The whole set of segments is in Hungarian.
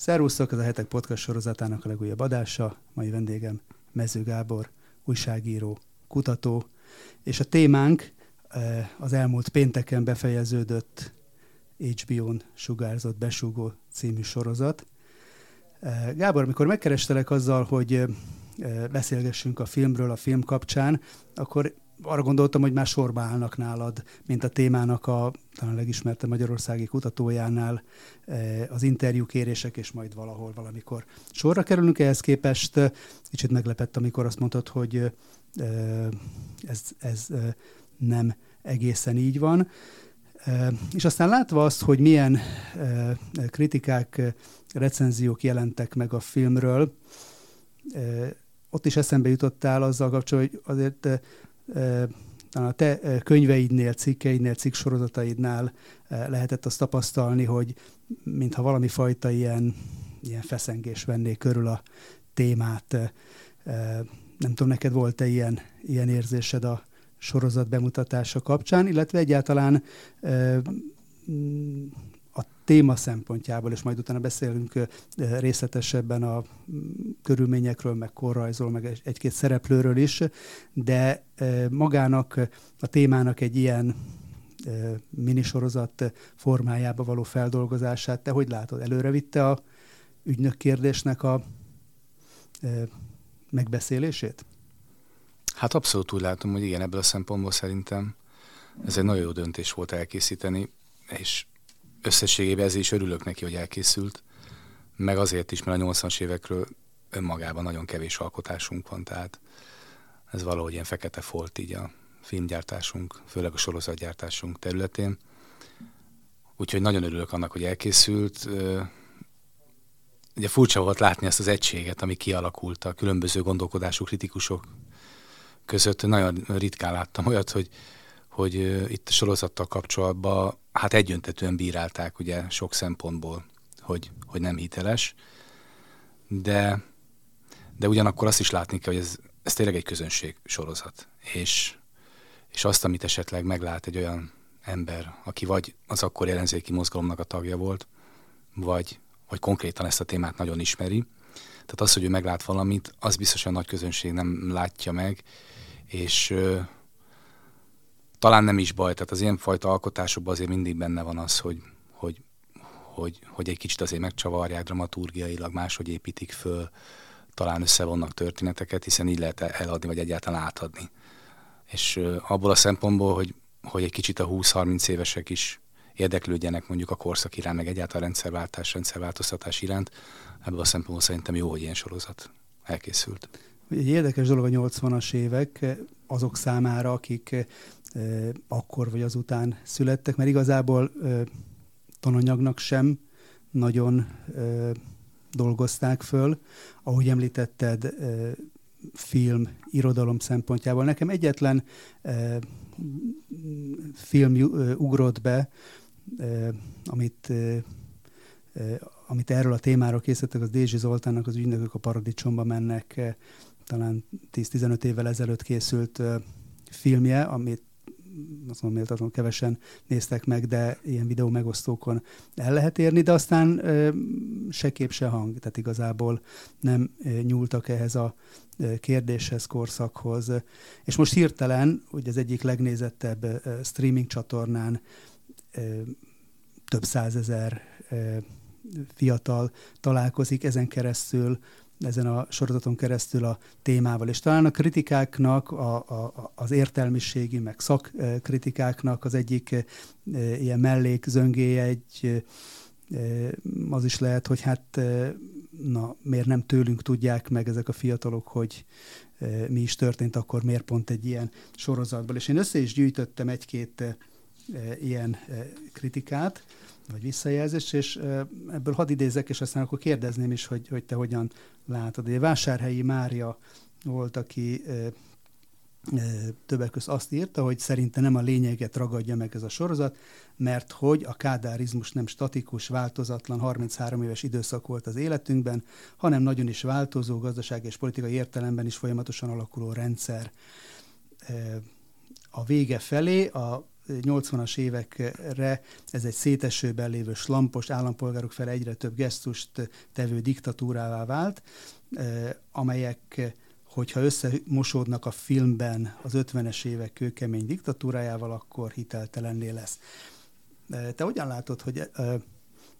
Szervusztok, ez a Hetek Podcast sorozatának a legújabb adása. Mai vendégem Mező Gábor, újságíró, kutató, és a témánk eh, az elmúlt pénteken befejeződött HBO-n sugárzott Besugó című sorozat. Eh, Gábor, amikor megkerestelek azzal, hogy eh, beszélgessünk a filmről a film kapcsán, akkor arra gondoltam, hogy már sorba állnak nálad, mint a témának a talán legismertebb magyarországi kutatójánál az interjúkérések, és majd valahol, valamikor sorra kerülünk. Ehhez képest kicsit meglepett, amikor azt mondtad, hogy ez, ez nem egészen így van. És aztán látva azt, hogy milyen kritikák, recenziók jelentek meg a filmről, ott is eszembe jutottál azzal kapcsolatban, hogy azért a te könyveidnél, cikkeidnél, cikksorozataidnál lehetett azt tapasztalni, hogy mintha valami fajta ilyen, ilyen feszengés venné körül a témát. Nem tudom, neked volt-e ilyen, ilyen érzésed a sorozat bemutatása kapcsán, illetve egyáltalán a téma szempontjából, és majd utána beszélünk részletesebben a körülményekről, meg korrajzról, meg egy-két szereplőről is, de magának a témának egy ilyen minisorozat formájába való feldolgozását, te hogy látod? Előre vitte a ügynök kérdésnek a megbeszélését? Hát abszolút úgy látom, hogy igen, ebből a szempontból szerintem ez egy nagyon jó döntés volt elkészíteni, és összességében ezért is örülök neki, hogy elkészült, meg azért is, mert a 80-as évekről önmagában nagyon kevés alkotásunk van, tehát ez valahogy ilyen fekete folt így a filmgyártásunk, főleg a sorozatgyártásunk területén. Úgyhogy nagyon örülök annak, hogy elkészült. Ugye furcsa volt látni ezt az egységet, ami kialakult a különböző gondolkodású kritikusok között. Nagyon ritkán láttam olyat, hogy, hogy itt a sorozattal kapcsolatban hát egyöntetően bírálták ugye sok szempontból, hogy, hogy nem hiteles, de, de ugyanakkor azt is látni kell, hogy ez, ez tényleg egy közönség sorozat, és, és azt, amit esetleg meglát egy olyan ember, aki vagy az akkor ellenzéki mozgalomnak a tagja volt, vagy, vagy konkrétan ezt a témát nagyon ismeri. Tehát az, hogy ő meglát valamit, az biztos, hogy a nagy közönség nem látja meg, és talán nem is baj, tehát az ilyenfajta alkotásokban azért mindig benne van az, hogy, hogy, hogy, hogy egy kicsit azért megcsavarják dramaturgiailag, máshogy építik föl, talán összevonnak történeteket, hiszen így lehet eladni, vagy egyáltalán átadni. És abból a szempontból, hogy, hogy egy kicsit a 20-30 évesek is érdeklődjenek mondjuk a korszak iránt, meg egyáltalán rendszerváltás, rendszerváltoztatás iránt, ebből a szempontból szerintem jó, hogy ilyen sorozat elkészült. Egy érdekes dolog a 80-as évek azok számára, akik akkor vagy azután születtek, mert igazából tananyagnak sem nagyon dolgozták föl. Ahogy említetted, film, irodalom szempontjából. Nekem egyetlen film ugrott be, amit amit erről a témáról készítettek, az Dézsi Zoltánnak az ügynökök a paradicsomba mennek, talán 10-15 évvel ezelőtt készült filmje, amit azt mondom, méltatlanul kevesen néztek meg, de ilyen videó megosztókon el lehet érni, de aztán se kép, se hang, tehát igazából nem nyúltak ehhez a kérdéshez, korszakhoz. És most hirtelen, hogy az egyik legnézettebb streaming csatornán több százezer fiatal találkozik ezen keresztül ezen a sorozaton keresztül a témával. És talán a kritikáknak, a, a, az értelmiségi, meg szakkritikáknak az egyik e, ilyen mellékzöngéje egy e, az is lehet, hogy hát na, miért nem tőlünk tudják meg ezek a fiatalok, hogy mi is történt akkor, miért pont egy ilyen sorozatból. És én össze is gyűjtöttem egy-két ilyen kritikát, vagy visszajelzést, és ebből hadd idézek, és aztán akkor kérdezném is, hogy, hogy te hogyan látod. Ugye Vásárhelyi Mária volt, aki többek között azt írta, hogy szerinte nem a lényeget ragadja meg ez a sorozat, mert hogy a kádárizmus nem statikus, változatlan, 33 éves időszak volt az életünkben, hanem nagyon is változó, gazdaság és politikai értelemben is folyamatosan alakuló rendszer. A vége felé a 80-as évekre ez egy szétesőben lévő slampos állampolgárok fel egyre több gesztust tevő diktatúrává vált, amelyek hogyha összemosódnak a filmben az 50-es évek kőkemény diktatúrájával, akkor hiteltelenné lesz. Te hogyan látod, hogy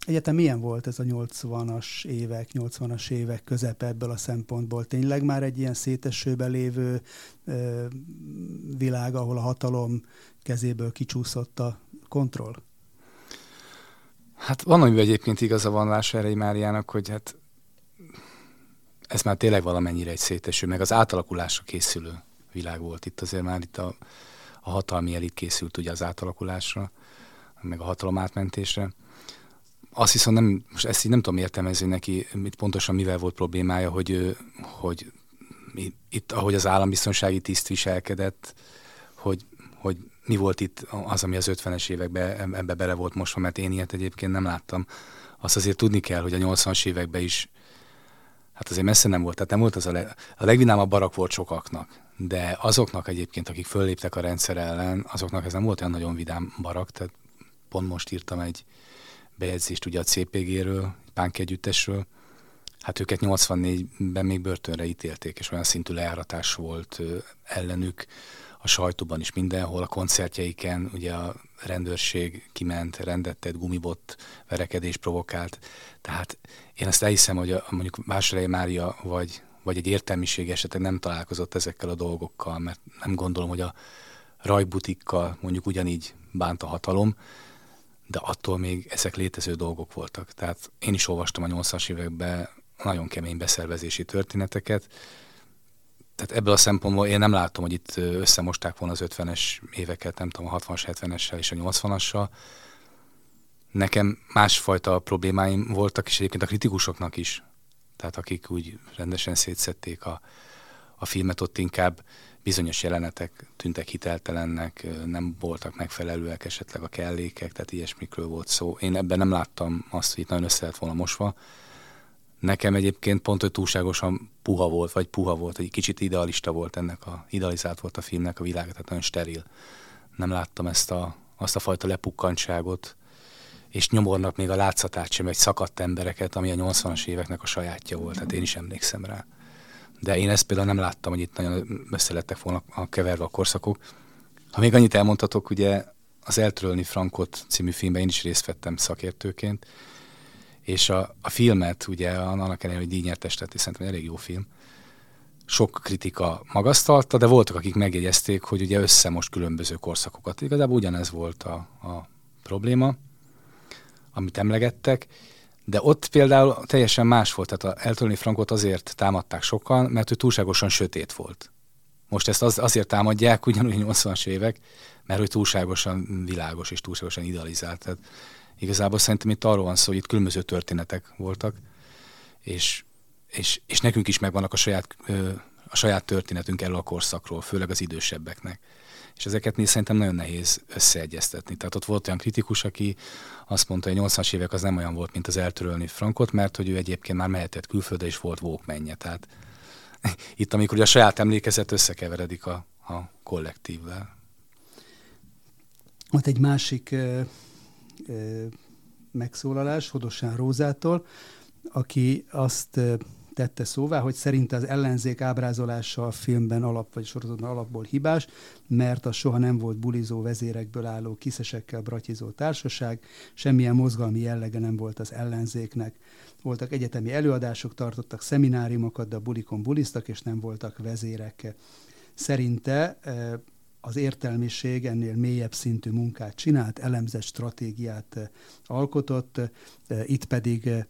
egyetem milyen volt ez a 80-as évek, 80-as évek közepe ebből a szempontból? Tényleg már egy ilyen szétesőbe lévő világ, ahol a hatalom kezéből kicsúszott a kontroll? Hát van, amiben egyébként igaza van Vásárhelyi Máriának, hogy hát ez már tényleg valamennyire egy széteső, meg az átalakulásra készülő világ volt itt. Azért már itt a, a hatalmi elit készült ugye az átalakulásra, meg a hatalom átmentésre. Azt hiszem, nem, most ezt így nem tudom értelmezni neki, mit pontosan mivel volt problémája, hogy, hogy itt, ahogy az állambiztonsági tiszt viselkedett, hogy, hogy mi volt itt az, ami az 50-es években ebbe bele volt mosva, mert én ilyet egyébként nem láttam. Azt azért tudni kell, hogy a 80-as években is hát azért messze nem volt, tehát nem volt az a, le, a legvinámabb barak volt sokaknak, de azoknak egyébként, akik fölléptek a rendszer ellen, azoknak ez nem volt olyan nagyon vidám barak, tehát pont most írtam egy bejegyzést ugye a CPG-ről, Pánk együttesről, hát őket 84-ben még börtönre ítélték, és olyan szintű lejáratás volt ellenük. A sajtóban is mindenhol, a koncertjeiken, ugye a rendőrség kiment, rendet gumibot verekedés provokált. Tehát én ezt elhiszem, hogy a, mondjuk Vásárhelyi Mária vagy, vagy egy értelmiség esetleg nem találkozott ezekkel a dolgokkal, mert nem gondolom, hogy a rajbutikkal mondjuk ugyanígy bánt a hatalom, de attól még ezek létező dolgok voltak. Tehát én is olvastam a 80-as években nagyon kemény beszervezési történeteket, tehát ebből a szempontból én nem látom, hogy itt összemosták volna az 50-es éveket, nem tudom, a 60-as, 70-essel és a 80-assal. Nekem másfajta problémáim voltak, és egyébként a kritikusoknak is. Tehát akik úgy rendesen szétszették a, a filmet, ott inkább bizonyos jelenetek tűntek hiteltelennek, nem voltak megfelelőek esetleg a kellékek, tehát ilyesmikről volt szó. Én ebben nem láttam azt, hogy itt nagyon össze lett volna mosva. Nekem egyébként pont, hogy túlságosan puha volt, vagy puha volt, egy kicsit idealista volt ennek a, idealizált volt a filmnek a világ, tehát nagyon steril. Nem láttam ezt a, azt a fajta lepukkantságot, és nyomornak még a látszatát sem, egy szakadt embereket, ami a 80-as éveknek a sajátja volt, tehát én is emlékszem rá. De én ezt például nem láttam, hogy itt nagyon összelettek volna a keverve a korszakok. Ha még annyit elmondhatok, ugye az Eltörölni Frankot című filmben én is részt vettem szakértőként, és a, a filmet, ugye annak ellenére, hogy díjnyertes lett, és szerintem elég jó film, sok kritika magasztalta, de voltak, akik megjegyezték, hogy ugye összemost különböző korszakokat. Igazából ugyanez volt a, a probléma, amit emlegettek, de ott például teljesen más volt. Tehát a Eltolni Frankot azért támadták sokan, mert ő túlságosan sötét volt. Most ezt az, azért támadják, ugyanúgy 80-as évek, mert ő túlságosan világos és túlságosan idealizált. Tehát Igazából szerintem itt arról van szó, hogy itt különböző történetek voltak, és, és, és nekünk is megvannak a saját, a saját történetünk erről a korszakról, főleg az idősebbeknek. És ezeket néz szerintem nagyon nehéz összeegyeztetni. Tehát ott volt olyan kritikus, aki azt mondta, hogy 80-as évek az nem olyan volt, mint az eltörölni Frankot, mert hogy ő egyébként már mehetett külföldre, és volt vók menje. Tehát itt, amikor a saját emlékezet összekeveredik a, a kollektívvel. Ott egy másik megszólalás Hodosán Rózától, aki azt tette szóvá, hogy szerinte az ellenzék ábrázolása a filmben alap vagy sorozatban alapból hibás, mert az soha nem volt bulizó vezérekből álló kiszesekkel bratizó társaság, semmilyen mozgalmi jellege nem volt az ellenzéknek. Voltak egyetemi előadások, tartottak szemináriumokat, de a bulikon buliztak, és nem voltak vezérek. Szerinte az értelmiség ennél mélyebb szintű munkát csinált, elemzett stratégiát eh, alkotott, eh, itt pedig eh,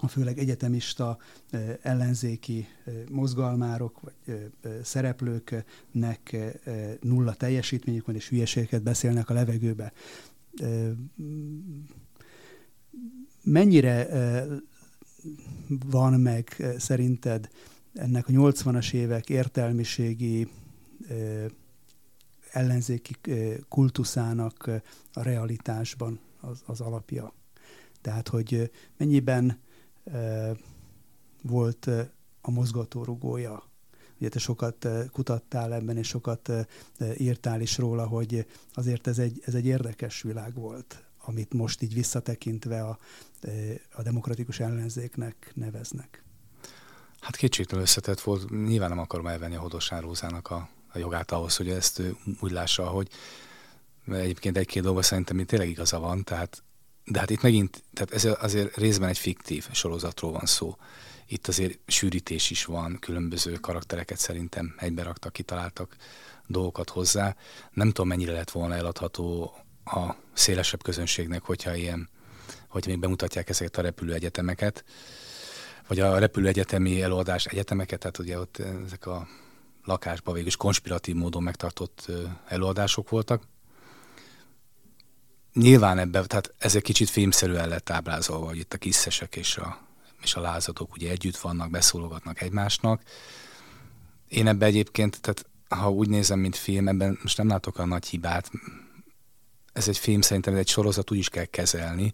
a főleg egyetemista ellenzéki mozgalmárok vagy szereplőknek nulla teljesítményük van, és hülyeségeket beszélnek a levegőbe. Mennyire van meg szerinted ennek a 80-as évek értelmiségi ellenzéki kultuszának a realitásban az, az alapja. Tehát, hogy mennyiben volt a mozgatórugója ugye te sokat kutattál ebben, és sokat írtál is róla, hogy azért ez egy, ez egy érdekes világ volt, amit most így visszatekintve a, a demokratikus ellenzéknek neveznek. Hát kétségtelen összetett volt. Nyilván nem akarom elvenni a Hodosán Rózának a, a jogát ahhoz, hogy ezt úgy lássa, hogy egyébként egy-két dolga szerintem tényleg igaza van, tehát de hát itt megint, tehát ez azért részben egy fiktív sorozatról van szó. Itt azért sűrítés is van, különböző karaktereket szerintem egybe raktak, kitaláltak dolgokat hozzá. Nem tudom, mennyire lett volna eladható a szélesebb közönségnek, hogyha ilyen, hogyha még bemutatják ezeket a repülőegyetemeket, vagy a repülőegyetemi előadás egyetemeket, tehát ugye ott ezek a lakásban végül is konspiratív módon megtartott előadások voltak nyilván ebben, tehát ez egy kicsit filmszerűen lett ábrázolva, hogy itt a kiszesek és a, és a lázadók ugye együtt vannak, beszólogatnak egymásnak. Én ebben egyébként, tehát ha úgy nézem, mint film, ebben most nem látok a nagy hibát. Ez egy film, szerintem egy sorozat úgy is kell kezelni.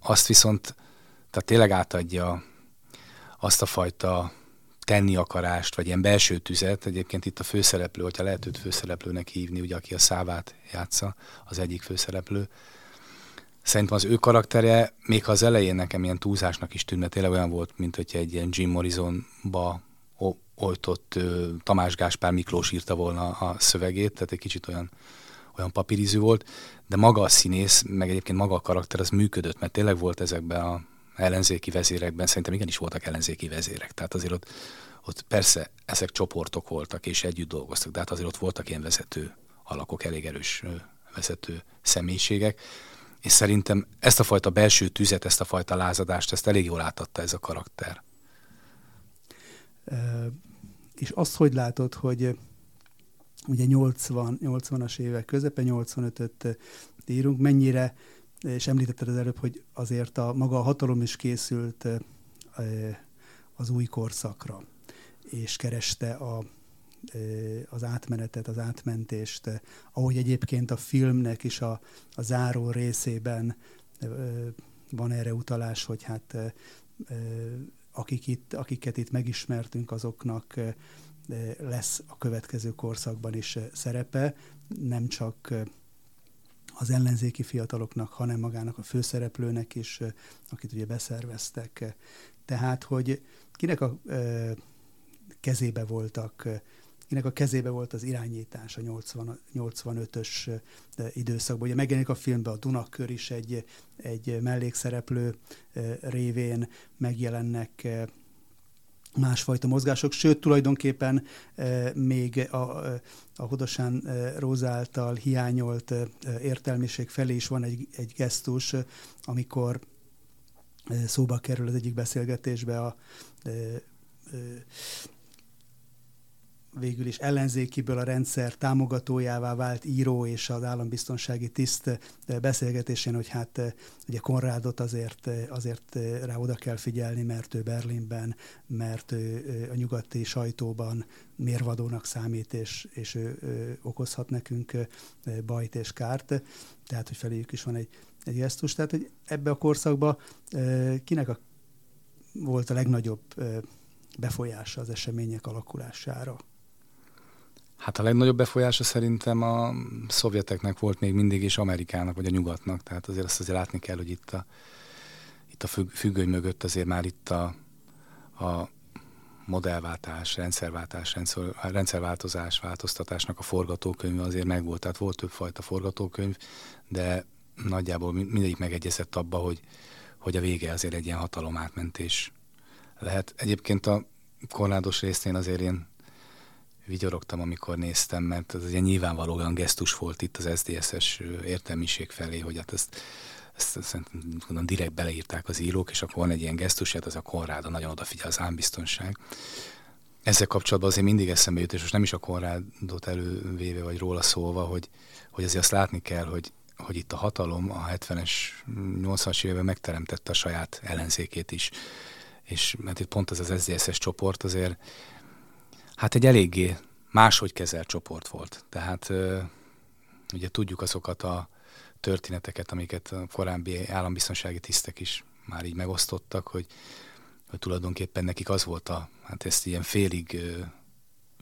Azt viszont, tehát tényleg átadja azt a fajta tenni akarást, vagy ilyen belső tüzet. Egyébként itt a főszereplő, hogyha lehet őt főszereplőnek hívni, ugye aki a szávát játsza, az egyik főszereplő. Szerintem az ő karaktere, még ha az elején nekem ilyen túlzásnak is tűnt, mert tényleg olyan volt, mint hogy egy ilyen Jim Morrisonba oltott Tamás Gáspár Miklós írta volna a szövegét, tehát egy kicsit olyan, olyan papírizű volt, de maga a színész, meg egyébként maga a karakter az működött, mert tényleg volt ezekben a ellenzéki vezérekben, szerintem igenis voltak ellenzéki vezérek. Tehát azért ott, ott persze ezek csoportok voltak, és együtt dolgoztak, de hát azért ott voltak ilyen vezető alakok, elég erős vezető személyiségek, és szerintem ezt a fajta belső tüzet, ezt a fajta lázadást, ezt elég jól átadta ez a karakter. És azt hogy látod, hogy ugye 80, 80-as évek közepe, 85-öt írunk, mennyire és említetted az előbb, hogy azért a maga a hatalom is készült az új korszakra, és kereste a, az átmenetet, az átmentést, ahogy egyébként a filmnek is a, a záró részében van erre utalás, hogy hát akik itt, akiket itt megismertünk, azoknak lesz a következő korszakban is szerepe, nem csak az ellenzéki fiataloknak, hanem magának a főszereplőnek is, akit ugye beszerveztek. Tehát, hogy kinek a kezébe voltak kinek a kezébe volt az irányítás a 80, 85-ös időszakban. Ugye megjelenik a filmben a Dunakör is egy, egy mellékszereplő révén, megjelennek másfajta mozgások, sőt tulajdonképpen e, még a, a Hodosán e, által hiányolt e, értelmiség felé is van egy, egy gesztus, amikor szóba kerül az egyik beszélgetésbe a e, végül is ellenzékiből a rendszer támogatójává vált író és az állambiztonsági tiszt eh, beszélgetésén, hogy hát eh, ugye Konrádot azért, eh, azért rá oda kell figyelni, mert ő Berlinben, mert ő a nyugati sajtóban mérvadónak számít, és, és ő, okozhat nekünk bajt és kárt. Tehát, hogy feléjük is van egy, egy gesztus. Tehát, hogy ebbe a korszakban kinek a, volt a legnagyobb befolyása az események alakulására? Hát a legnagyobb befolyása szerintem a szovjeteknek volt még mindig, és Amerikának, vagy a nyugatnak. Tehát azért azt azért látni kell, hogy itt a, itt a függöny mögött azért már itt a, a modellváltás, rendszerváltás, rendszer, rendszerváltozás, változtatásnak a forgatókönyv azért megvolt. Tehát volt többfajta forgatókönyv, de nagyjából mindegyik megegyezett abba, hogy, hogy a vége azért egy ilyen hatalomátmentés lehet. Egyébként a korládos részén azért én vigyorogtam, amikor néztem, mert ez egy nyilvánvalóan gesztus volt itt az SZDSZ-es értelmiség felé, hogy hát ezt, ezt, gondolom, direkt beleírták az írók, és akkor van egy ilyen gesztus, hát az a Konrád, nagyon odafigyel az ámbiztonság. Ezzel kapcsolatban azért mindig eszembe jut, és most nem is a Konrádot elővéve, vagy róla szólva, hogy, hogy azért azt látni kell, hogy, hogy itt a hatalom a 70-es, 80-as években megteremtette a saját ellenzékét is. És mert itt pont az az SZDSZ-es csoport azért hát egy eléggé máshogy kezelt csoport volt. Tehát ugye tudjuk azokat a történeteket, amiket a korábbi állambiztonsági tisztek is már így megosztottak, hogy, hogy tulajdonképpen nekik az volt a, hát ezt ilyen félig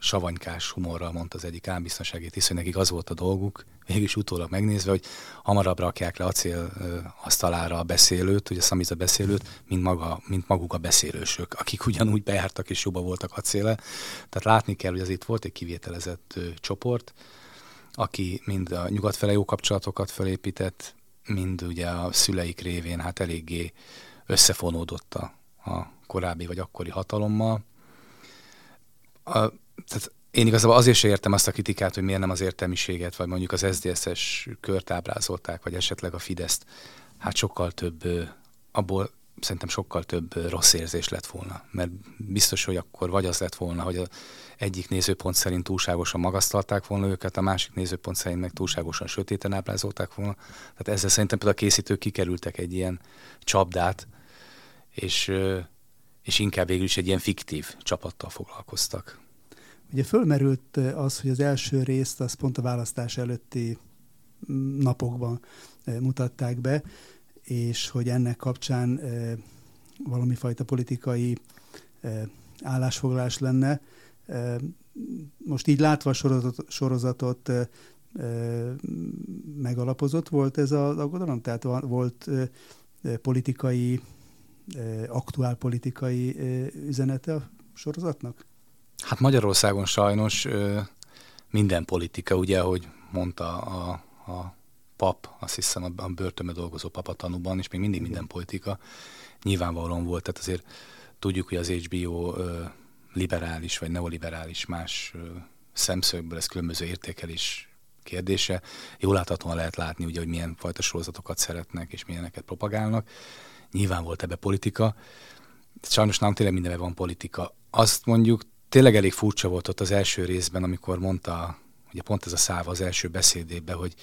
savanykás humorral mondta az egyik álbiztonsági tiszt, hogy nekik az volt a dolguk, mégis utólag megnézve, hogy hamarabb rakják le acél asztalára a beszélőt, ugye a szamiza beszélőt, mint, maga, mint maguk a beszélősök, akik ugyanúgy bejártak és jobban voltak acéle. Tehát látni kell, hogy az itt volt egy kivételezett ö, csoport, aki mind a nyugat fele jó kapcsolatokat felépített, mind ugye a szüleik révén hát eléggé összefonódott a, a korábbi vagy akkori hatalommal. A, tehát én igazából azért sem értem azt a kritikát, hogy miért nem az értelmiséget, vagy mondjuk az SZDSZ-es kört ábrázolták, vagy esetleg a Fideszt. Hát sokkal több, abból szerintem sokkal több rossz érzés lett volna. Mert biztos, hogy akkor vagy az lett volna, hogy az egyik nézőpont szerint túlságosan magasztalták volna őket, a másik nézőpont szerint meg túlságosan sötéten ábrázolták volna. Tehát ezzel szerintem például a készítők kikerültek egy ilyen csapdát, és, és inkább végül is egy ilyen fiktív csapattal foglalkoztak. Ugye fölmerült az, hogy az első részt az pont a választás előtti mm, napokban mutatták be, és hogy ennek kapcsán valami fajta politikai állásfoglalás lenne. Most így látva a sorozatot, sorozatot megalapozott volt ez az aggodalom? Tehát volt politikai, aktuál politikai üzenete a sorozatnak? Hát Magyarországon sajnos minden politika, ugye, ahogy mondta a, a pap, azt hiszem a, a börtönbe dolgozó papatanúban, és még mindig Igen. minden politika nyilvánvalóan volt. Tehát azért tudjuk, hogy az HBO ö, liberális vagy neoliberális más ö, szemszögből, ez különböző értékelés kérdése. Jól láthatóan lehet látni, ugye, hogy milyen fajta sorozatokat szeretnek, és milyeneket propagálnak. Nyilván volt ebbe politika. Sajnos nem tényleg mindenben van politika. Azt mondjuk tényleg elég furcsa volt ott az első részben, amikor mondta, ugye pont ez a száva az első beszédében, hogy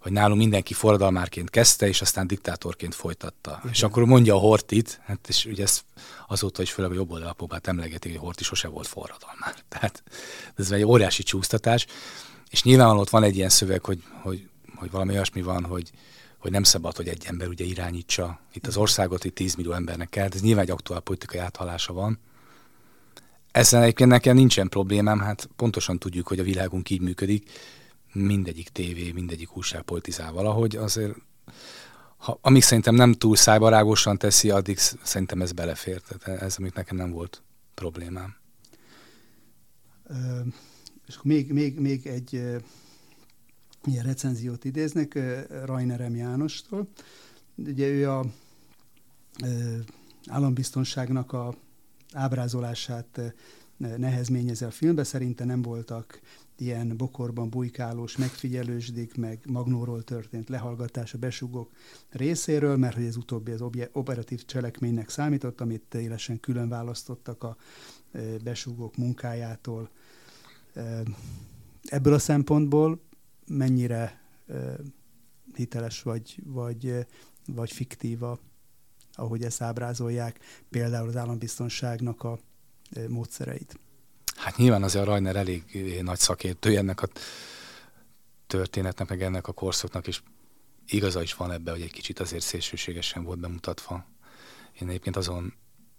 hogy nálunk mindenki forradalmárként kezdte, és aztán diktátorként folytatta. Igen. És akkor mondja a Hortit, hát és ugye ez azóta is főleg a jobb oldalapóbát emlegetik, hogy Horti sose volt forradalmár. Tehát ez egy óriási csúsztatás. És nyilvánvalóan ott van egy ilyen szöveg, hogy, hogy, hogy valami olyasmi van, hogy, hogy nem szabad, hogy egy ember ugye irányítsa itt az országot, itt 10 millió embernek kell. Ez nyilván egy aktuál politikai áthalása van. Ezzel egyébként nekem nincsen problémám, hát pontosan tudjuk, hogy a világunk így működik, mindegyik tévé, mindegyik újság politizál valahogy, azért ha, amíg szerintem nem túl szájbarágosan teszi, addig szerintem ez belefér. Tehát ez, amit nekem nem volt problémám. Ö, és még, még, még egy ilyen recenziót idéznek Rajnerem Jánostól. Ugye ő a ö, állambiztonságnak a ábrázolását nehezményezi a filmbe, szerinte nem voltak ilyen bokorban bujkálós megfigyelősdik, meg magnóról történt lehallgatás a besugók részéről, mert hogy ez utóbbi az operatív cselekménynek számított, amit élesen külön választottak a besugók munkájától. Ebből a szempontból mennyire hiteles vagy, vagy, vagy fiktíva, ahogy ezt ábrázolják, például az állambiztonságnak a módszereit. Hát nyilván azért a Rajner elég nagy szakértő ennek a történetnek, meg ennek a korszaknak, és igaza is van ebbe, hogy egy kicsit azért szélsőségesen volt bemutatva. Én egyébként azon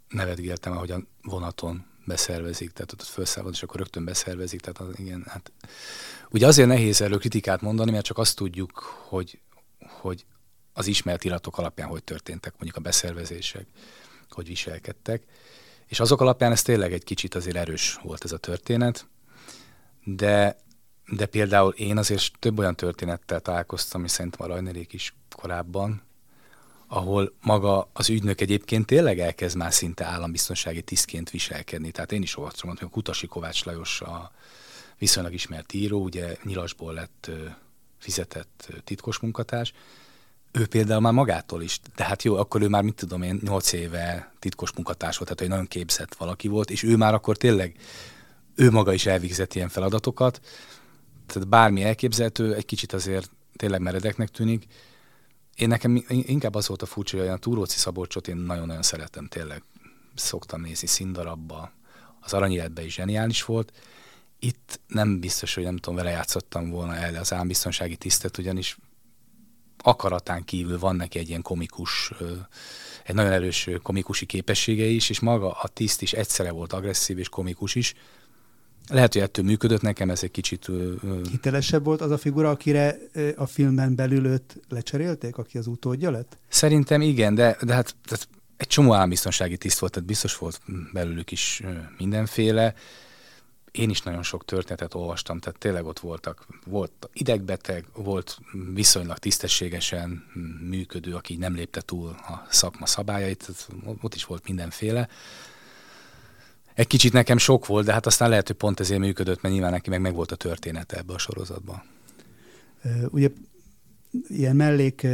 nevetgéltem, ahogy a vonaton beszervezik, tehát ott felszállod, és akkor rögtön beszervezik, tehát az, igen, hát ugye azért nehéz erről kritikát mondani, mert csak azt tudjuk, hogy, hogy az ismert iratok alapján hogy történtek mondjuk a beszervezések, hogy viselkedtek. És azok alapján ez tényleg egy kicsit azért erős volt ez a történet, de, de például én azért több olyan történettel találkoztam, és szerintem a Rajnerék is korábban, ahol maga az ügynök egyébként tényleg elkezd már szinte állambiztonsági tisztként viselkedni. Tehát én is olvastam, hogy a Kutasi Kovács Lajos a viszonylag ismert író, ugye nyilasból lett fizetett titkos munkatárs, ő például már magától is, tehát jó, akkor ő már mit tudom én, nyolc éve titkos munkatárs volt, tehát egy nagyon képzett valaki volt, és ő már akkor tényleg, ő maga is elvégzett ilyen feladatokat, tehát bármi elképzelhető, egy kicsit azért tényleg meredeknek tűnik. Én nekem inkább az volt a furcsa, hogy a Túróci Szabolcsot én nagyon-nagyon szeretem, tényleg szoktam nézni színdarabba, az aranyéletben is zseniális volt. Itt nem biztos, hogy nem tudom, vele játszottam volna el az álmbiztonsági tisztet, ugyanis akaratán kívül van neki egy ilyen komikus, egy nagyon erős komikusi képessége is, és maga a tiszt is egyszerre volt agresszív és komikus is, Lehet, hogy ettől működött nekem, ez egy kicsit... Hitelesebb volt az a figura, akire a filmben belül őt lecserélték, aki az utódja lett? Szerintem igen, de, de hát tehát egy csomó állambiztonsági tiszt volt, tehát biztos volt belőlük is mindenféle. Én is nagyon sok történetet olvastam, tehát tényleg ott voltak. Volt idegbeteg, volt viszonylag tisztességesen működő, aki nem lépte túl a szakma szabályait, ott is volt mindenféle egy kicsit nekem sok volt, de hát aztán lehet, hogy pont ezért működött, mert nyilván neki meg, meg volt a története ebbe a sorozatban. Ugye ilyen mellék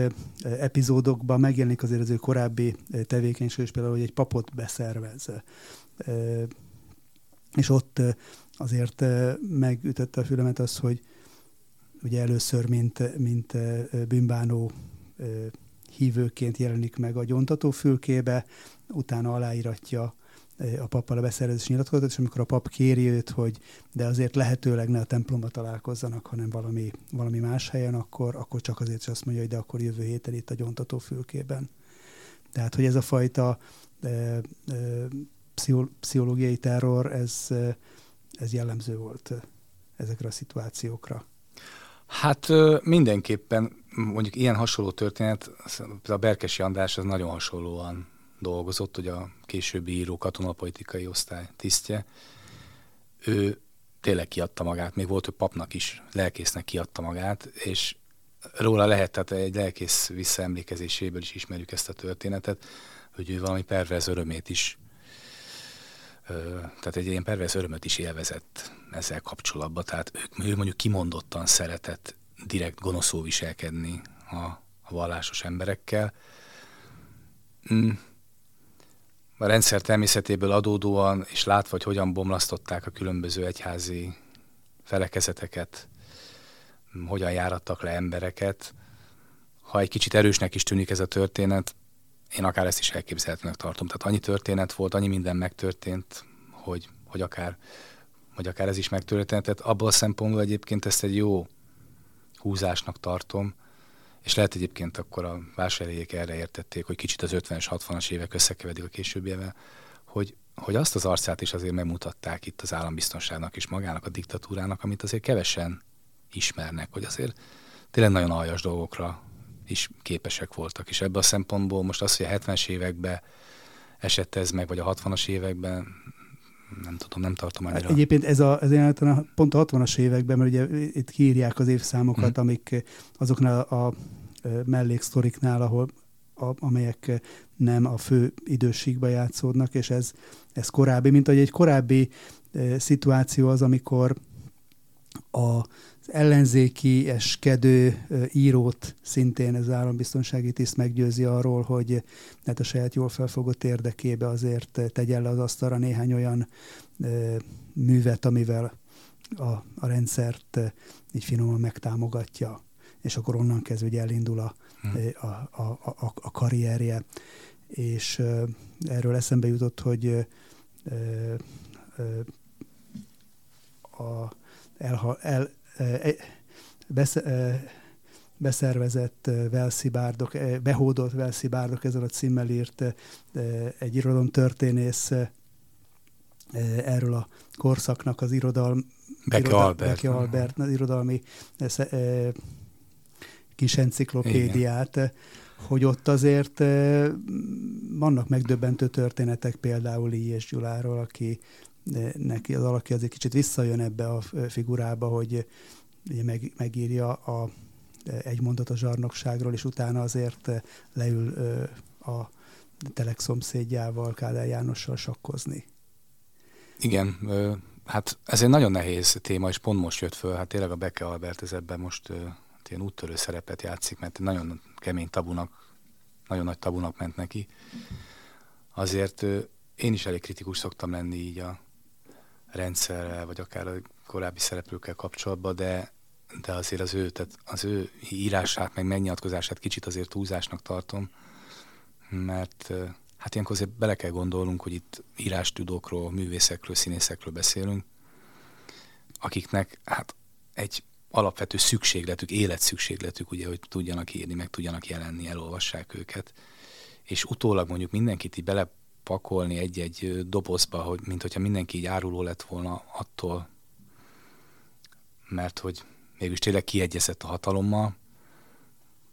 epizódokban megjelenik azért az ő korábbi tevékenység, például, hogy egy papot beszervez. És ott azért megütötte a fülemet az, hogy ugye először, mint, mint bűnbánó hívőként jelenik meg a gyontatófülkébe, utána aláíratja a pappal a beszerzés nyilatkozatot, és amikor a pap kéri őt, hogy de azért lehetőleg ne a templomba találkozzanak, hanem valami, valami más helyen, akkor, akkor csak azért is azt mondja, hogy de akkor jövő héten itt a gyontató fülkében. Tehát, hogy ez a fajta e, e, pszichológiai terror, ez, ez jellemző volt ezekre a szituációkra. Hát mindenképpen mondjuk ilyen hasonló történet, a Berkesi András az nagyon hasonlóan dolgozott, hogy a későbbi író katonapolitikai osztály tisztje, ő tényleg kiadta magát, még volt, hogy papnak is, lelkésznek kiadta magát, és róla lehet, tehát egy lelkész visszaemlékezéséből is ismerjük ezt a történetet, hogy ő valami perverz örömét is, tehát egy ilyen perverz örömöt is élvezett ezzel kapcsolatban, tehát ő, ő mondjuk kimondottan szeretett direkt gonoszul viselkedni a, a vallásos emberekkel. Mm a rendszer természetéből adódóan, és látva, hogy hogyan bomlasztották a különböző egyházi felekezeteket, hogyan járattak le embereket, ha egy kicsit erősnek is tűnik ez a történet, én akár ezt is elképzelhetőnek tartom. Tehát annyi történet volt, annyi minden megtörtént, hogy, hogy, akár, hogy akár ez is megtörtént. Tehát abból a szempontból egyébként ezt egy jó húzásnak tartom, és lehet egyébként akkor a vásárhelyek erre értették, hogy kicsit az 50-es, 60-as évek összekevedik a későbbivel, hogy, hogy azt az arcát is azért megmutatták itt az állambiztonságnak és magának a diktatúrának, amit azért kevesen ismernek, hogy azért tényleg nagyon aljas dolgokra is képesek voltak. És ebből a szempontból most az, hogy a 70-es években esett ez meg, vagy a 60-as években, nem tudom, nem tartom annyira. Egyébként ez a, ez a pont a 60-as években, mert ugye itt kiírják az évszámokat, mm. amik azoknál a melléksztoriknál, ahol a, amelyek nem a fő időségben játszódnak, és ez, ez korábbi, mint hogy egy korábbi e, szituáció az, amikor a ellenzéki eskedő írót szintén ez állambiztonsági tiszt meggyőzi arról, hogy hát a saját jól felfogott érdekébe azért tegyen le az asztalra néhány olyan művet, amivel a, a rendszert így finoman megtámogatja, és akkor onnan kezdve, hogy elindul a, hmm. a, a, a, a karrierje. És erről eszembe jutott, hogy a, elha, el, beszervezett velszibárdok, behódolt velszibárdok ezzel a címmel írt egy irodalomtörténész erről a korszaknak az irodalm, Beke irodal, Albert, Beke Albert az irodalmi kis enciklopédiát, Igen. hogy ott azért vannak megdöbbentő történetek, például és Gyuláról, aki neki az alakja azért kicsit visszajön ebbe a figurába, hogy ugye meg, megírja a, egy mondat a zsarnokságról, és utána azért leül a telek szomszédjával, Kádár Jánossal sakkozni. Igen, hát ez egy nagyon nehéz téma, és pont most jött föl, hát tényleg a Beke Albert ez ebben most hát ilyen úttörő szerepet játszik, mert nagyon kemény tabunak, nagyon nagy tabunak ment neki. Azért én is elég kritikus szoktam lenni így a, rendszerrel, vagy akár a korábbi szereplőkkel kapcsolatban, de, de azért az ő, tehát az ő írását, meg megnyilatkozását kicsit azért túlzásnak tartom, mert hát ilyenkor azért bele kell gondolnunk, hogy itt írástudókról, művészekről, színészekről beszélünk, akiknek hát egy alapvető szükségletük, életszükségletük, ugye, hogy tudjanak írni, meg tudjanak jelenni, elolvassák őket. És utólag mondjuk mindenkit így bele pakolni egy-egy dobozba, hogy mint hogyha mindenki így áruló lett volna attól, mert hogy mégis tényleg kiegyezett a hatalommal,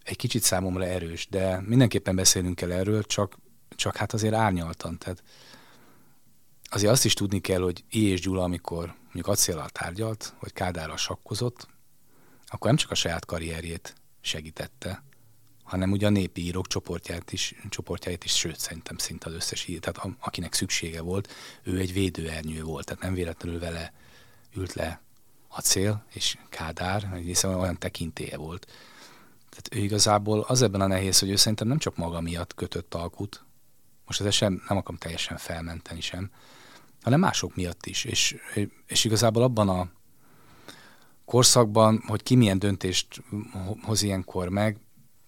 egy kicsit számomra erős, de mindenképpen beszélnünk kell erről, csak, csak hát azért árnyaltan. Tehát azért azt is tudni kell, hogy I. és Gyula, amikor mondjuk acéllal tárgyalt, vagy Kádárral sakkozott, akkor nem csak a saját karrierjét segítette, hanem ugye a népi írók csoportját is, csoportját is, sőt, szerintem szinte az összes ír, tehát a, akinek szüksége volt, ő egy védőernyő volt, tehát nem véletlenül vele ült le a cél, és Kádár, hiszen olyan tekintélye volt. Tehát ő igazából az ebben a nehéz, hogy ő szerintem nem csak maga miatt kötött alkut, most ez sem nem akarom teljesen felmenteni sem, hanem mások miatt is. És, és igazából abban a korszakban, hogy ki milyen döntést hoz ilyenkor meg,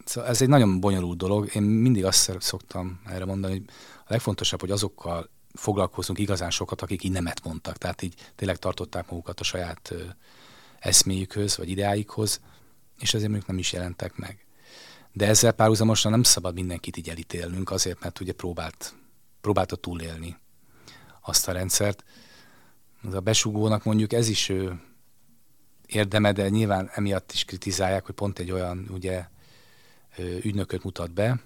szóval ez egy nagyon bonyolult dolog. Én mindig azt szoktam erre mondani, hogy a legfontosabb, hogy azokkal foglalkozunk igazán sokat, akik így nemet mondtak. Tehát így tényleg tartották magukat a saját eszméjükhöz, vagy ideáikhoz, és ezért mondjuk nem is jelentek meg. De ezzel párhuzamosan nem szabad mindenkit így elítélnünk, azért, mert ugye próbált, próbálta túlélni azt a rendszert. Az a besugónak mondjuk ez is érdeme, de nyilván emiatt is kritizálják, hogy pont egy olyan ugye ügynököt mutat be.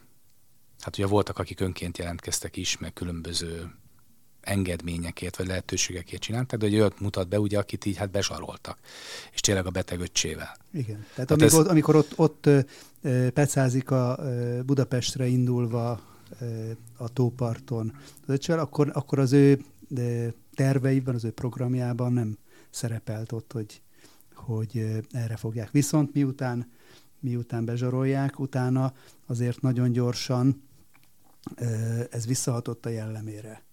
Hát ugye voltak, akik önként jelentkeztek is, meg különböző engedményekért vagy lehetőségekért csináltak, de egy olyat mutat be, ugye, akit így hát bezsaroltak, és tényleg a beteg öccsével. Igen, tehát, tehát amikor, ez... amikor ott, ott pecázik a Budapestre indulva a tóparton az öccsével, akkor, akkor az ő terveiben, az ő programjában nem szerepelt ott, hogy, hogy erre fogják. Viszont miután, miután bezsarolják, utána azért nagyon gyorsan ez visszahatott a jellemére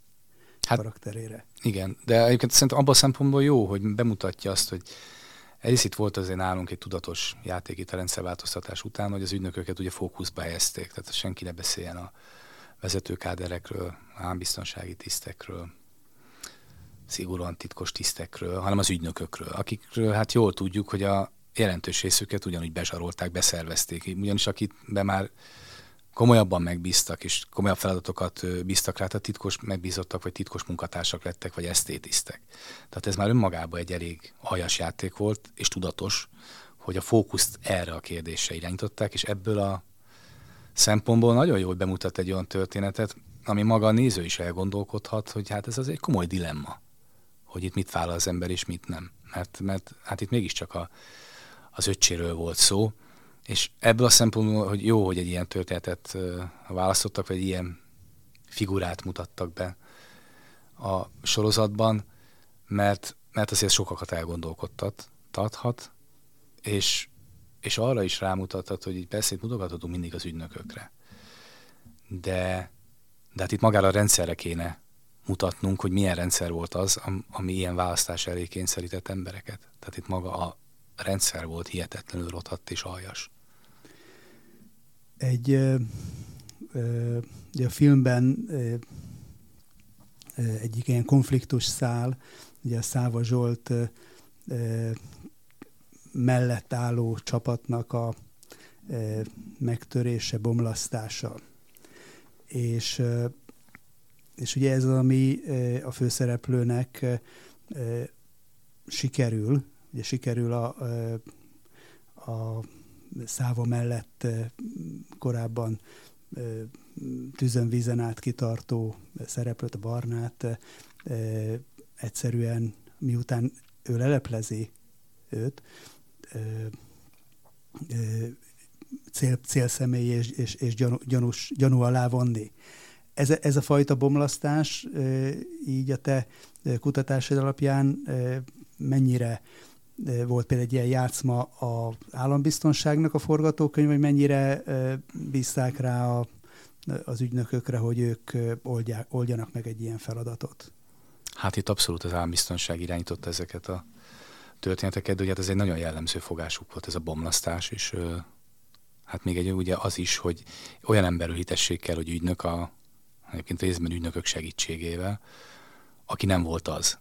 hát, karakterére. Igen, de egyébként szerintem abban a szempontból jó, hogy bemutatja azt, hogy egyrészt itt volt azért nálunk egy tudatos játék itt a rendszerváltoztatás után, hogy az ügynököket ugye fókuszba helyezték, tehát senki ne beszéljen a vezetőkáderekről, állambiztonsági tisztekről, szigorúan titkos tisztekről, hanem az ügynökökről, akikről hát jól tudjuk, hogy a jelentős részüket ugyanúgy bezsarolták, beszervezték, ugyanis akit be már komolyabban megbíztak, és komolyabb feladatokat bíztak rá, tehát titkos megbízottak, vagy titkos munkatársak lettek, vagy esztétisztek. Tehát ez már önmagában egy elég aljas játék volt, és tudatos, hogy a fókuszt erre a kérdésre irányították, és ebből a szempontból nagyon jól bemutat egy olyan történetet, ami maga a néző is elgondolkodhat, hogy hát ez az egy komoly dilemma, hogy itt mit vállal az ember, és mit nem. Mert, mert hát itt mégiscsak a, az öccséről volt szó, és ebből a szempontból, hogy jó, hogy egy ilyen történetet választottak, vagy ilyen figurát mutattak be a sorozatban, mert, mert azért sokakat elgondolkodtat, tarthat, és, és arra is rámutathat, hogy így itt mutogathatunk mindig az ügynökökre. De, de hát itt magára a rendszerre kéne mutatnunk, hogy milyen rendszer volt az, ami ilyen választás elé kényszerített embereket. Tehát itt maga a rendszer volt hihetetlenül rothadt és aljas egy ö, ö, a filmben ö, egyik ilyen konfliktus szál, ugye a Száva Zsolt ö, ö, mellett álló csapatnak a ö, megtörése, bomlasztása. És, ö, és ugye ez az, ami ö, a főszereplőnek ö, sikerül, ugye sikerül a, a száva mellett korábban tűzön vízen át kitartó szereplőt, a Barnát, egyszerűen miután ő leleplezi őt, cél, célszemély és, és, és gyanú, gyanús, gyanú alá vonni. Ez, ez a fajta bomlasztás így a te kutatásod alapján mennyire volt például egy ilyen játszma az állambiztonságnak a forgatókönyv, hogy mennyire bízták rá a, az ügynökökre, hogy ők oldják, oldjanak meg egy ilyen feladatot? Hát itt abszolút az állambiztonság irányította ezeket a történeteket, de ugye hát ez egy nagyon jellemző fogásuk volt ez a bomlasztás, és hát még egy ugye az is, hogy olyan emberül hitesség kell, hogy ügynök a, egyébként részben ügynökök segítségével, aki nem volt az.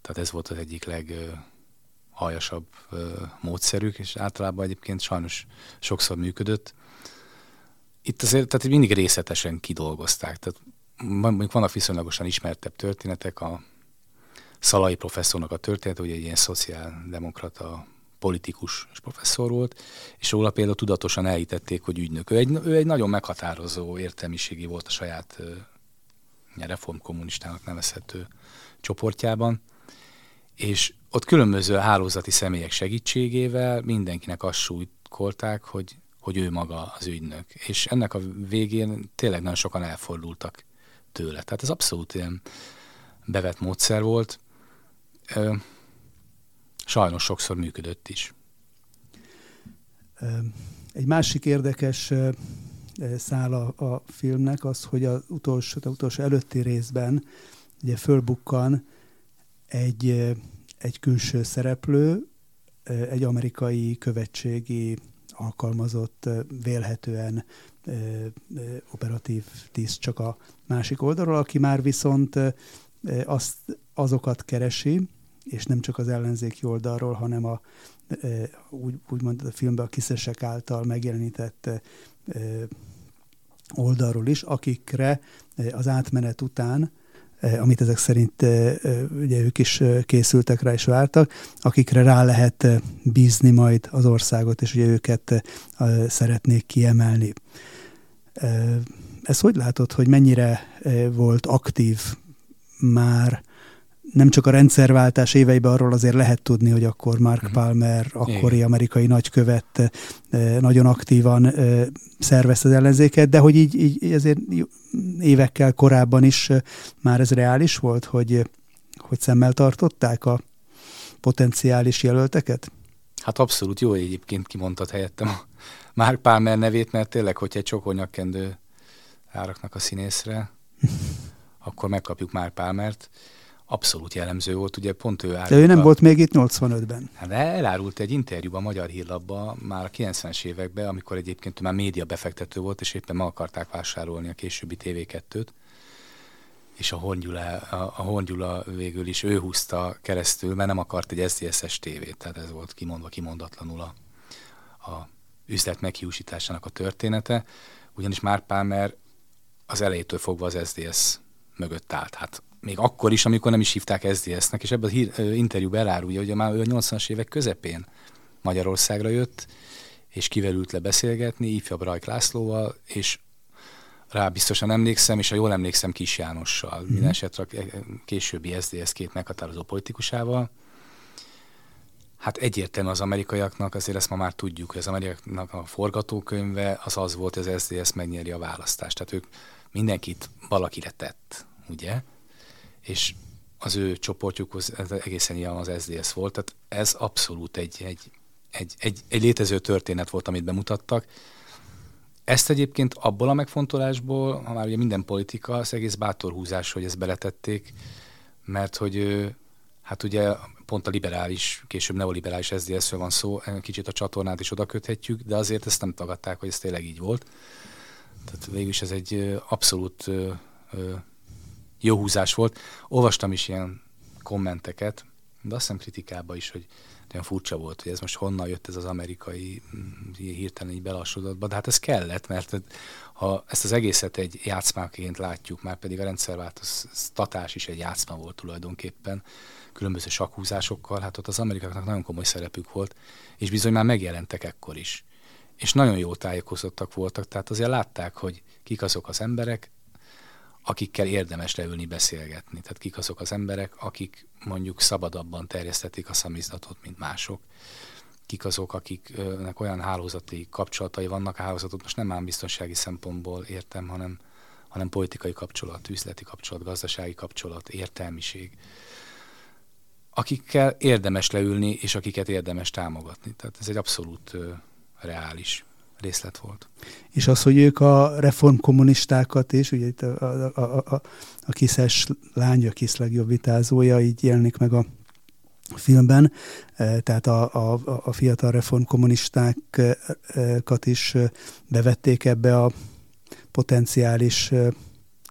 Tehát ez volt az egyik leg aljasabb módszerük, és általában egyébként sajnos sokszor működött. Itt azért tehát mindig részletesen kidolgozták. Tehát mondjuk vannak viszonylagosan ismertebb történetek, a Szalai professzornak a története, ugye egy ilyen szociáldemokrata politikus és professzor volt, és róla például tudatosan elítették, hogy ügynök. Ő egy, ő egy nagyon meghatározó értelmiségi volt a saját reformkommunistának nevezhető csoportjában, és ott különböző hálózati személyek segítségével mindenkinek azt súlykolták, hogy, hogy ő maga az ügynök. És ennek a végén tényleg nagyon sokan elfordultak tőle. Tehát ez abszolút ilyen bevett módszer volt. Sajnos sokszor működött is. Egy másik érdekes szál a, a filmnek az, hogy az utolsó, az utolsó előtti részben ugye fölbukkan egy, egy külső szereplő, egy amerikai követségi alkalmazott, vélhetően operatív tiszt csak a másik oldalról, aki már viszont azt, azokat keresi, és nem csak az ellenzéki oldalról, hanem a, úgy, úgymond a filmben a kiszesek által megjelenített oldalról is, akikre az átmenet után, amit ezek szerint ugye ők is készültek rá és vártak, akikre rá lehet bízni majd az országot, és ugye őket szeretnék kiemelni. Ez hogy látod, hogy mennyire volt aktív már nem csak a rendszerváltás éveiben arról azért lehet tudni, hogy akkor Mark mhm. Palmer, akkori Igen. amerikai nagykövet nagyon aktívan szervezte az ellenzéket, de hogy így, így ezért évekkel korábban is már ez reális volt, hogy, hogy szemmel tartották a potenciális jelölteket? Hát abszolút jó egyébként kimondtad helyettem a Mark Palmer nevét, mert tényleg, hogyha egy csokornyakkendő áraknak a színészre, akkor megkapjuk Mark Palmert abszolút jellemző volt, ugye pont ő De ő nem volt még itt 85-ben. Hát elárult egy interjúban a Magyar Hírlapban már a 90-es években, amikor egyébként már média befektető volt, és éppen meg akarták vásárolni a későbbi TV2-t, és a Horngyula, a, a Horngyula végül is ő húzta keresztül, mert nem akart egy SZSZ-es tévét, tehát ez volt kimondva kimondatlanul a, a üzlet meghiúsításának a története, ugyanis Márk Palmer az elejétől fogva az SDS mögött állt. Hát még akkor is, amikor nem is hívták SZDSZ-nek, és ebben a hír, interjúban elárulja, hogy már ő a 80-as évek közepén Magyarországra jött, és kivelült le beszélgetni, ifjabb Rajk Lászlóval, és rá biztosan emlékszem, és ha jól emlékszem, Kis Jánossal, mm-hmm. minden esetre későbbi SZDSZ két meghatározó politikusával. Hát egyértelmű az amerikaiaknak, azért ezt ma már tudjuk, hogy az amerikaiaknak a forgatókönyve az az volt, hogy az SZDSZ megnyeri a választást. Tehát ők mindenkit valakire tett, ugye? És az ő csoportjukhoz egészen ilyen az SDS volt, tehát ez abszolút egy, egy, egy, egy, egy létező történet volt, amit bemutattak. Ezt egyébként abból a megfontolásból, ha már ugye minden politika, az egész bátor húzás, hogy ezt beletették, mert hogy hát ugye pont a liberális, később neoliberális SZDSZ-ről van szó, kicsit a csatornát is oda köthetjük, de azért ezt nem tagadták, hogy ez tényleg így volt. Tehát végül is ez egy abszolút jó húzás volt. Olvastam is ilyen kommenteket, de azt hiszem kritikában is, hogy olyan furcsa volt, hogy ez most honnan jött ez az amerikai mm, hirtelen így belassodatba, de hát ez kellett, mert ha ezt az egészet egy játszmáként látjuk, már pedig a rendszerváltoztatás is egy játszma volt tulajdonképpen, különböző sakhúzásokkal, hát ott az amerikaiaknak nagyon komoly szerepük volt, és bizony már megjelentek ekkor is. És nagyon jó tájékozottak voltak, tehát azért látták, hogy kik azok az emberek, akikkel érdemes leülni beszélgetni. Tehát kik azok az emberek, akik mondjuk szabadabban terjesztették a szamizdatot, mint mások. Kik azok, akiknek olyan hálózati kapcsolatai vannak, a hálózatot most nem ám biztonsági szempontból értem, hanem, hanem politikai kapcsolat, üzleti kapcsolat, gazdasági kapcsolat, értelmiség akikkel érdemes leülni, és akiket érdemes támogatni. Tehát ez egy abszolút uh, reális részlet volt. És az, hogy ők a reformkommunistákat is, ugye itt a, a, a, a, a kiszes lány, a kis legjobb vitázója, így jelenik meg a filmben, e, tehát a, a, a fiatal reformkommunistákat is bevették ebbe a potenciális e,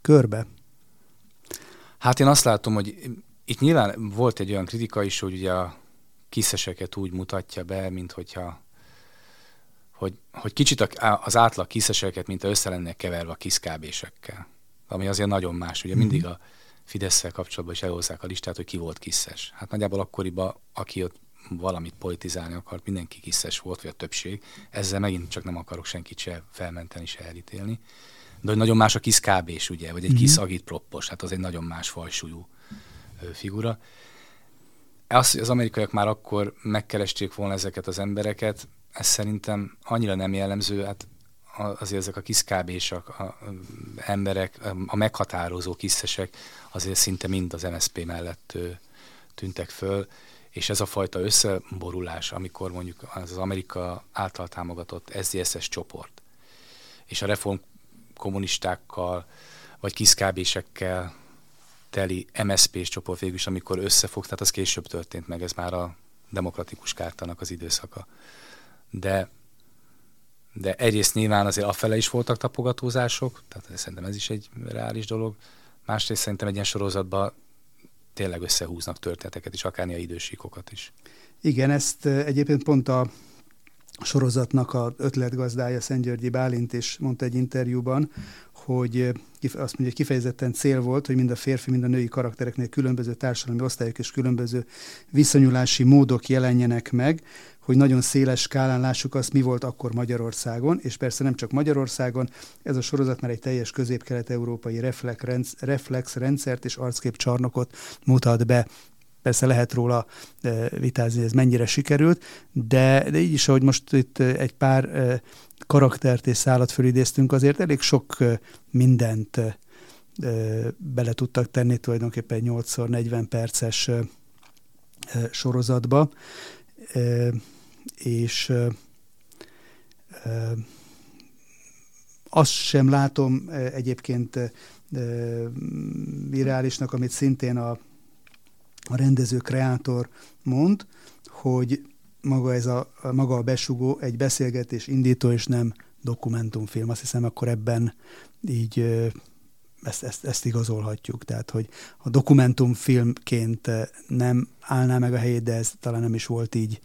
körbe. Hát én azt látom, hogy itt nyilván volt egy olyan kritika is, hogy ugye a kiszeseket úgy mutatja be, mint hogyha hogy, hogy kicsit az átlag kiszeseket, mint össze lennének keverve a kiszkábésekkel. Ami azért nagyon más. Ugye mindig a fidesz kapcsolatban is elhozzák a listát, hogy ki volt kiszes. Hát nagyjából akkoriban, aki ott valamit politizálni akart, mindenki kiszes volt, vagy a többség. Ezzel megint csak nem akarok senkit se felmenteni, se elítélni. De hogy nagyon más a kis kábés, ugye, vagy egy mm-hmm. kis agitproppos, hát az egy nagyon más fajsúlyú figura. Az, hogy az amerikaiak már akkor megkeresték volna ezeket az embereket, ez szerintem annyira nem jellemző, hát azért ezek a kiszkábések, a, a emberek, a meghatározó kiszesek azért szinte mind az MSZP mellett tűntek föl, és ez a fajta összeborulás, amikor mondjuk az, Amerika által támogatott SZDSZ csoport, és a reform kommunistákkal, vagy kiszkábésekkel teli MSZP-s csoport végül is, amikor összefog, tehát az később történt meg, ez már a demokratikus kártának az időszaka. De de egyrészt nyilván azért afele is voltak tapogatózások, tehát szerintem ez is egy reális dolog. Másrészt szerintem egy ilyen sorozatban tényleg összehúznak történeteket is, akár ilyen idősíkokat is. Igen, ezt egyébként pont a sorozatnak a ötletgazdája Györgyi Bálint is mondta egy interjúban, hogy azt mondja, hogy kifejezetten cél volt, hogy mind a férfi, mind a női karaktereknél különböző társadalmi osztályok és különböző viszonyulási módok jelenjenek meg, hogy nagyon széles skálán lássuk azt, mi volt akkor Magyarországon, és persze nem csak Magyarországon, ez a sorozat már egy teljes közép-kelet-európai reflex rendszert és arckép csarnokot mutat be. Persze lehet róla vitázni, ez mennyire sikerült, de, de így is, ahogy most itt egy pár karaktert és szállat fölidéztünk, azért elég sok mindent bele tudtak tenni tulajdonképpen 8x40 perces sorozatba. És azt sem látom egyébként virálisnak, amit szintén a, a rendező, kreátor mond, hogy maga, ez a, maga a besugó egy beszélgetés indító, és nem dokumentumfilm. Azt hiszem, akkor ebben így ezt, ezt, ezt igazolhatjuk. Tehát, hogy a dokumentumfilmként nem állná meg a helyét, de ez talán nem is volt így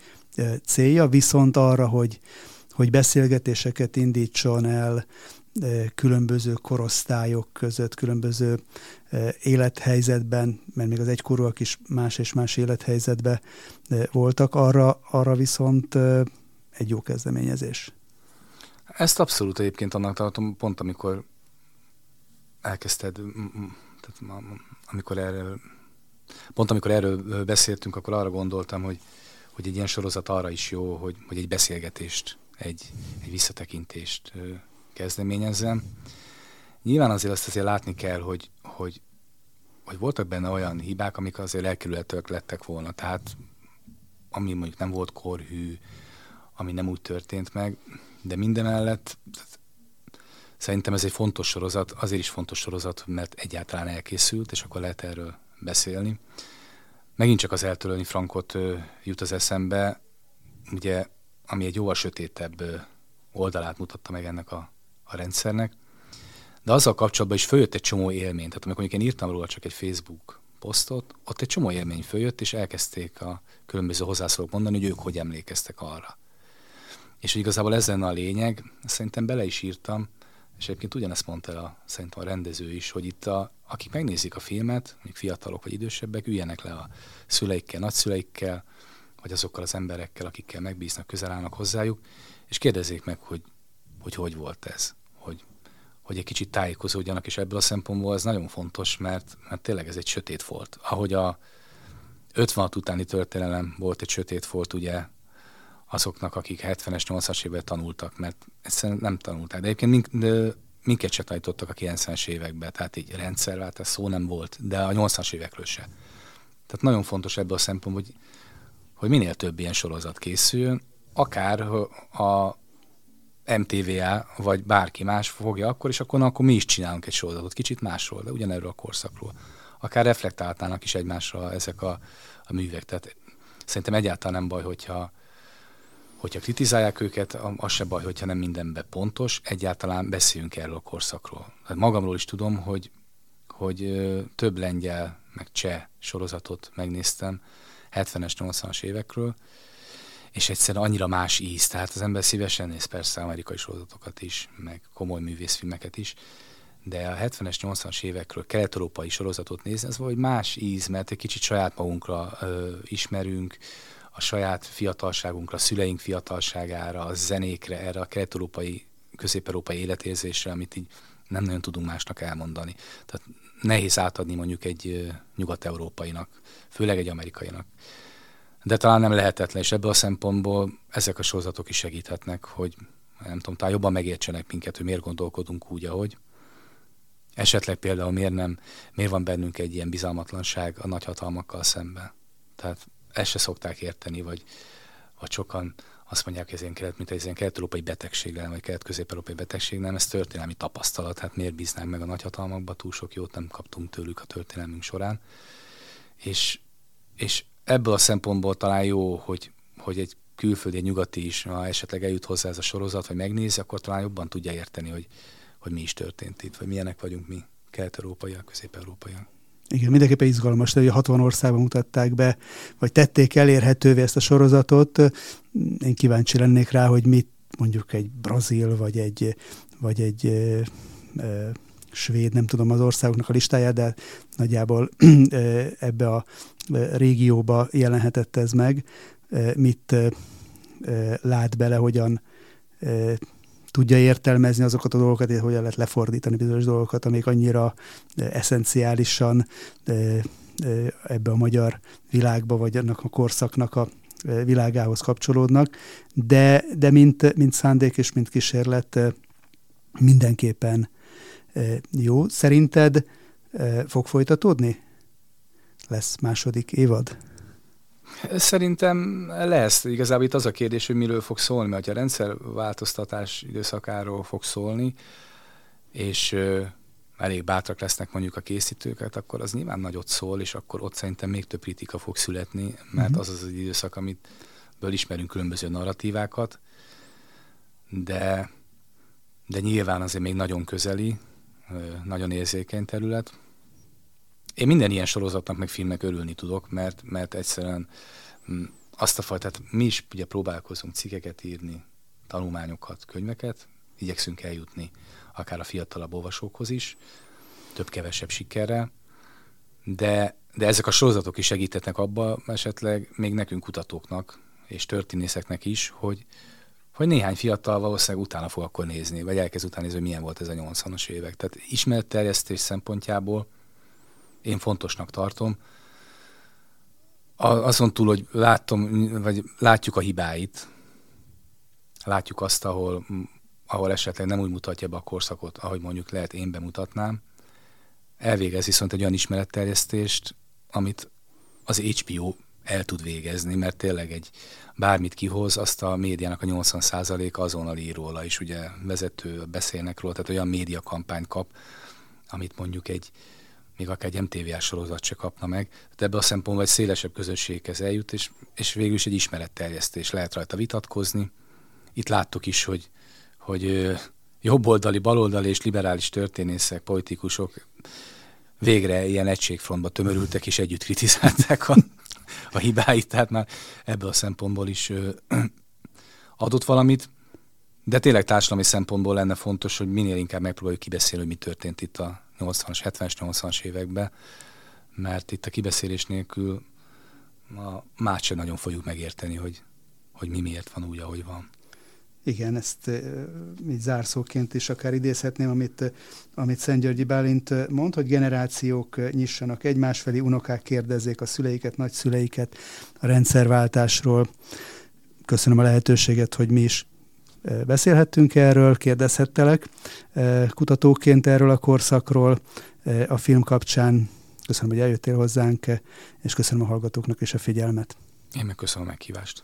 célja, viszont arra, hogy, hogy beszélgetéseket indítson el különböző korosztályok között, különböző élethelyzetben, mert még az egykorúak is más és más élethelyzetben voltak, arra, arra viszont egy jó kezdeményezés. Ezt abszolút egyébként annak tartom, pont amikor elkezdted, tehát amikor erről, pont amikor erről beszéltünk, akkor arra gondoltam, hogy hogy egy ilyen sorozat arra is jó, hogy, hogy egy beszélgetést, egy, egy visszatekintést kezdeményezzem. Nyilván azért azt azért látni kell, hogy, hogy, hogy voltak benne olyan hibák, amik azért elkerülhetőek lettek volna. Tehát ami mondjuk nem volt korhű, ami nem úgy történt meg, de mindemellett szerintem ez egy fontos sorozat, azért is fontos sorozat, mert egyáltalán elkészült, és akkor lehet erről beszélni. Megint csak az eltörölni Frankot jut az eszembe, ugye, ami egy jóval sötétebb oldalát mutatta meg ennek a, a rendszernek. De azzal kapcsolatban is följött egy csomó élmény. Tehát amikor én írtam róla csak egy Facebook posztot, ott egy csomó élmény följött, és elkezdték a különböző hozzászólók mondani, hogy ők hogy emlékeztek arra. És hogy igazából ez lenne a lényeg, szerintem bele is írtam, és egyébként ugyanezt mondta a, szerintem a rendező is, hogy itt a, akik megnézik a filmet, mondjuk fiatalok vagy idősebbek, üljenek le a szüleikkel, nagyszüleikkel, vagy azokkal az emberekkel, akikkel megbíznak, közel állnak hozzájuk, és kérdezzék meg, hogy hogy, hogy volt ez, hogy, hogy egy kicsit tájékozódjanak, és ebből a szempontból ez nagyon fontos, mert, mert tényleg ez egy sötét volt. Ahogy a 56 utáni történelem volt egy sötét volt, ugye azoknak, akik 70-es, 80-as évben tanultak, mert egyszerűen nem tanulták. De egyébként mink, de minket se tanítottak a 90-es években, tehát így rendszerváltás szó nem volt, de a 80-as évekről se. Tehát nagyon fontos ebből a szempontból, hogy, hogy minél több ilyen sorozat készüljön, akár a MTVA vagy bárki más fogja akkor, és akkor, na, akkor mi is csinálunk egy sorozatot, kicsit másról, de ugyanerről a korszakról. Akár reflektáltának is egymásra ezek a, a művek. Tehát szerintem egyáltalán nem baj, hogyha hogyha kritizálják őket, az se baj, hogyha nem mindenben pontos, egyáltalán beszéljünk erről a korszakról. Hát magamról is tudom, hogy, hogy több lengyel, meg cseh sorozatot megnéztem 70-es, 80-as évekről, és egyszerűen annyira más íz, tehát az ember szívesen néz persze amerikai sorozatokat is, meg komoly művészfilmeket is, de a 70-es, 80-as évekről kelet-európai sorozatot nézni, ez valahogy más íz, mert egy kicsit saját magunkra ö, ismerünk, a saját fiatalságunkra, a szüleink fiatalságára, a zenékre, erre a kelet-európai, közép-európai életérzésre, amit így nem nagyon tudunk másnak elmondani. Tehát nehéz átadni mondjuk egy nyugat-európainak, főleg egy amerikainak. De talán nem lehetetlen, és ebből a szempontból ezek a sorozatok is segíthetnek, hogy nem tudom, talán jobban megértsenek minket, hogy miért gondolkodunk úgy, ahogy. Esetleg például miért nem, miért van bennünk egy ilyen bizalmatlanság a nagyhatalmakkal szemben. Tehát ezt se szokták érteni, vagy, vagy sokan azt mondják, hogy ez ilyen kelet, mint egy ilyen kelet-európai betegség lenne, vagy kelet-közép-európai betegség nem, ez történelmi tapasztalat, hát miért bíznánk meg a nagyhatalmakba, túl sok jót nem kaptunk tőlük a történelmünk során. És, és ebből a szempontból talán jó, hogy, hogy egy külföldi, egy nyugati is, ha esetleg eljut hozzá ez a sorozat, vagy megnézi, akkor talán jobban tudja érteni, hogy, hogy mi is történt itt, vagy milyenek vagyunk mi, kelet-európaiak, közép-európaiak. Igen, mindenképpen izgalmas, hogy 60 országban mutatták be, vagy tették elérhetővé ezt a sorozatot. Én kíváncsi lennék rá, hogy mit mondjuk egy brazil, vagy egy, vagy egy ö, ö, svéd, nem tudom az országoknak a listáját, de nagyjából ebbe a régióba jelenhetett ez meg. Mit lát bele, hogyan tudja értelmezni azokat a dolgokat, és hogyan lehet lefordítani bizonyos dolgokat, amik annyira eszenciálisan ebbe a magyar világba, vagy annak a korszaknak a világához kapcsolódnak, de, de mint, mint szándék és mint kísérlet mindenképpen jó. Szerinted fog folytatódni? Lesz második évad? Szerintem lesz. Igazából itt az a kérdés, hogy miről fog szólni, mert ha a rendszerváltoztatás időszakáról fog szólni, és ö, elég bátrak lesznek mondjuk a készítőket, akkor az nyilván nagyot szól, és akkor ott szerintem még több kritika fog születni, mert uh-huh. az az az időszak, amitből ismerünk különböző narratívákat, de, de nyilván azért még nagyon közeli, nagyon érzékeny terület, én minden ilyen sorozatnak, meg filmnek örülni tudok, mert, mert egyszerűen mm, azt a fajtát, mi is ugye próbálkozunk cikkeket írni, tanulmányokat, könyveket, igyekszünk eljutni akár a fiatalabb olvasókhoz is, több-kevesebb sikerrel, de, de ezek a sorozatok is segítetnek abba esetleg még nekünk kutatóknak és történészeknek is, hogy, hogy néhány fiatal valószínűleg utána fog akkor nézni, vagy elkezd utána nézni, hogy milyen volt ez a 80-as évek. Tehát ismeretterjesztés szempontjából én fontosnak tartom. Azon túl, hogy látom, vagy látjuk a hibáit, látjuk azt, ahol, ahol esetleg nem úgy mutatja be a korszakot, ahogy mondjuk lehet én bemutatnám, elvégez viszont egy olyan ismeretterjesztést, amit az HBO el tud végezni, mert tényleg egy bármit kihoz, azt a médiának a 80%-a azonnal ír róla, és ugye vezető beszélnek róla, tehát olyan médiakampányt kap, amit mondjuk egy még akár egy MTV sorozat se kapna meg. Tehát ebbe a szempontból egy szélesebb közösséghez eljut, és, és végül is egy ismeretterjesztés. Lehet rajta vitatkozni. Itt láttuk is, hogy, hogy jobboldali, baloldali és liberális történészek, politikusok végre ilyen egységfrontba tömörültek, és együtt kritizálták a, a hibáit, tehát már ebből a szempontból is adott valamit. De tényleg társadalmi szempontból lenne fontos, hogy minél inkább megpróbáljuk kibeszélni, hogy mi történt itt a 80-as, 70-es, 80-as években, mert itt a kibeszélés nélkül a más sem nagyon fogjuk megérteni, hogy, hogy mi miért van úgy, ahogy van. Igen, ezt így zárszóként is akár idézhetném, amit, amit Szent Györgyi Bálint mond, hogy generációk nyissanak egymás felé, unokák kérdezzék a szüleiket, nagyszüleiket a rendszerváltásról. Köszönöm a lehetőséget, hogy mi is beszélhettünk erről, kérdezhettelek kutatóként erről a korszakról a film kapcsán. Köszönöm, hogy eljöttél hozzánk, és köszönöm a hallgatóknak is a figyelmet. Én meg köszönöm a meghívást.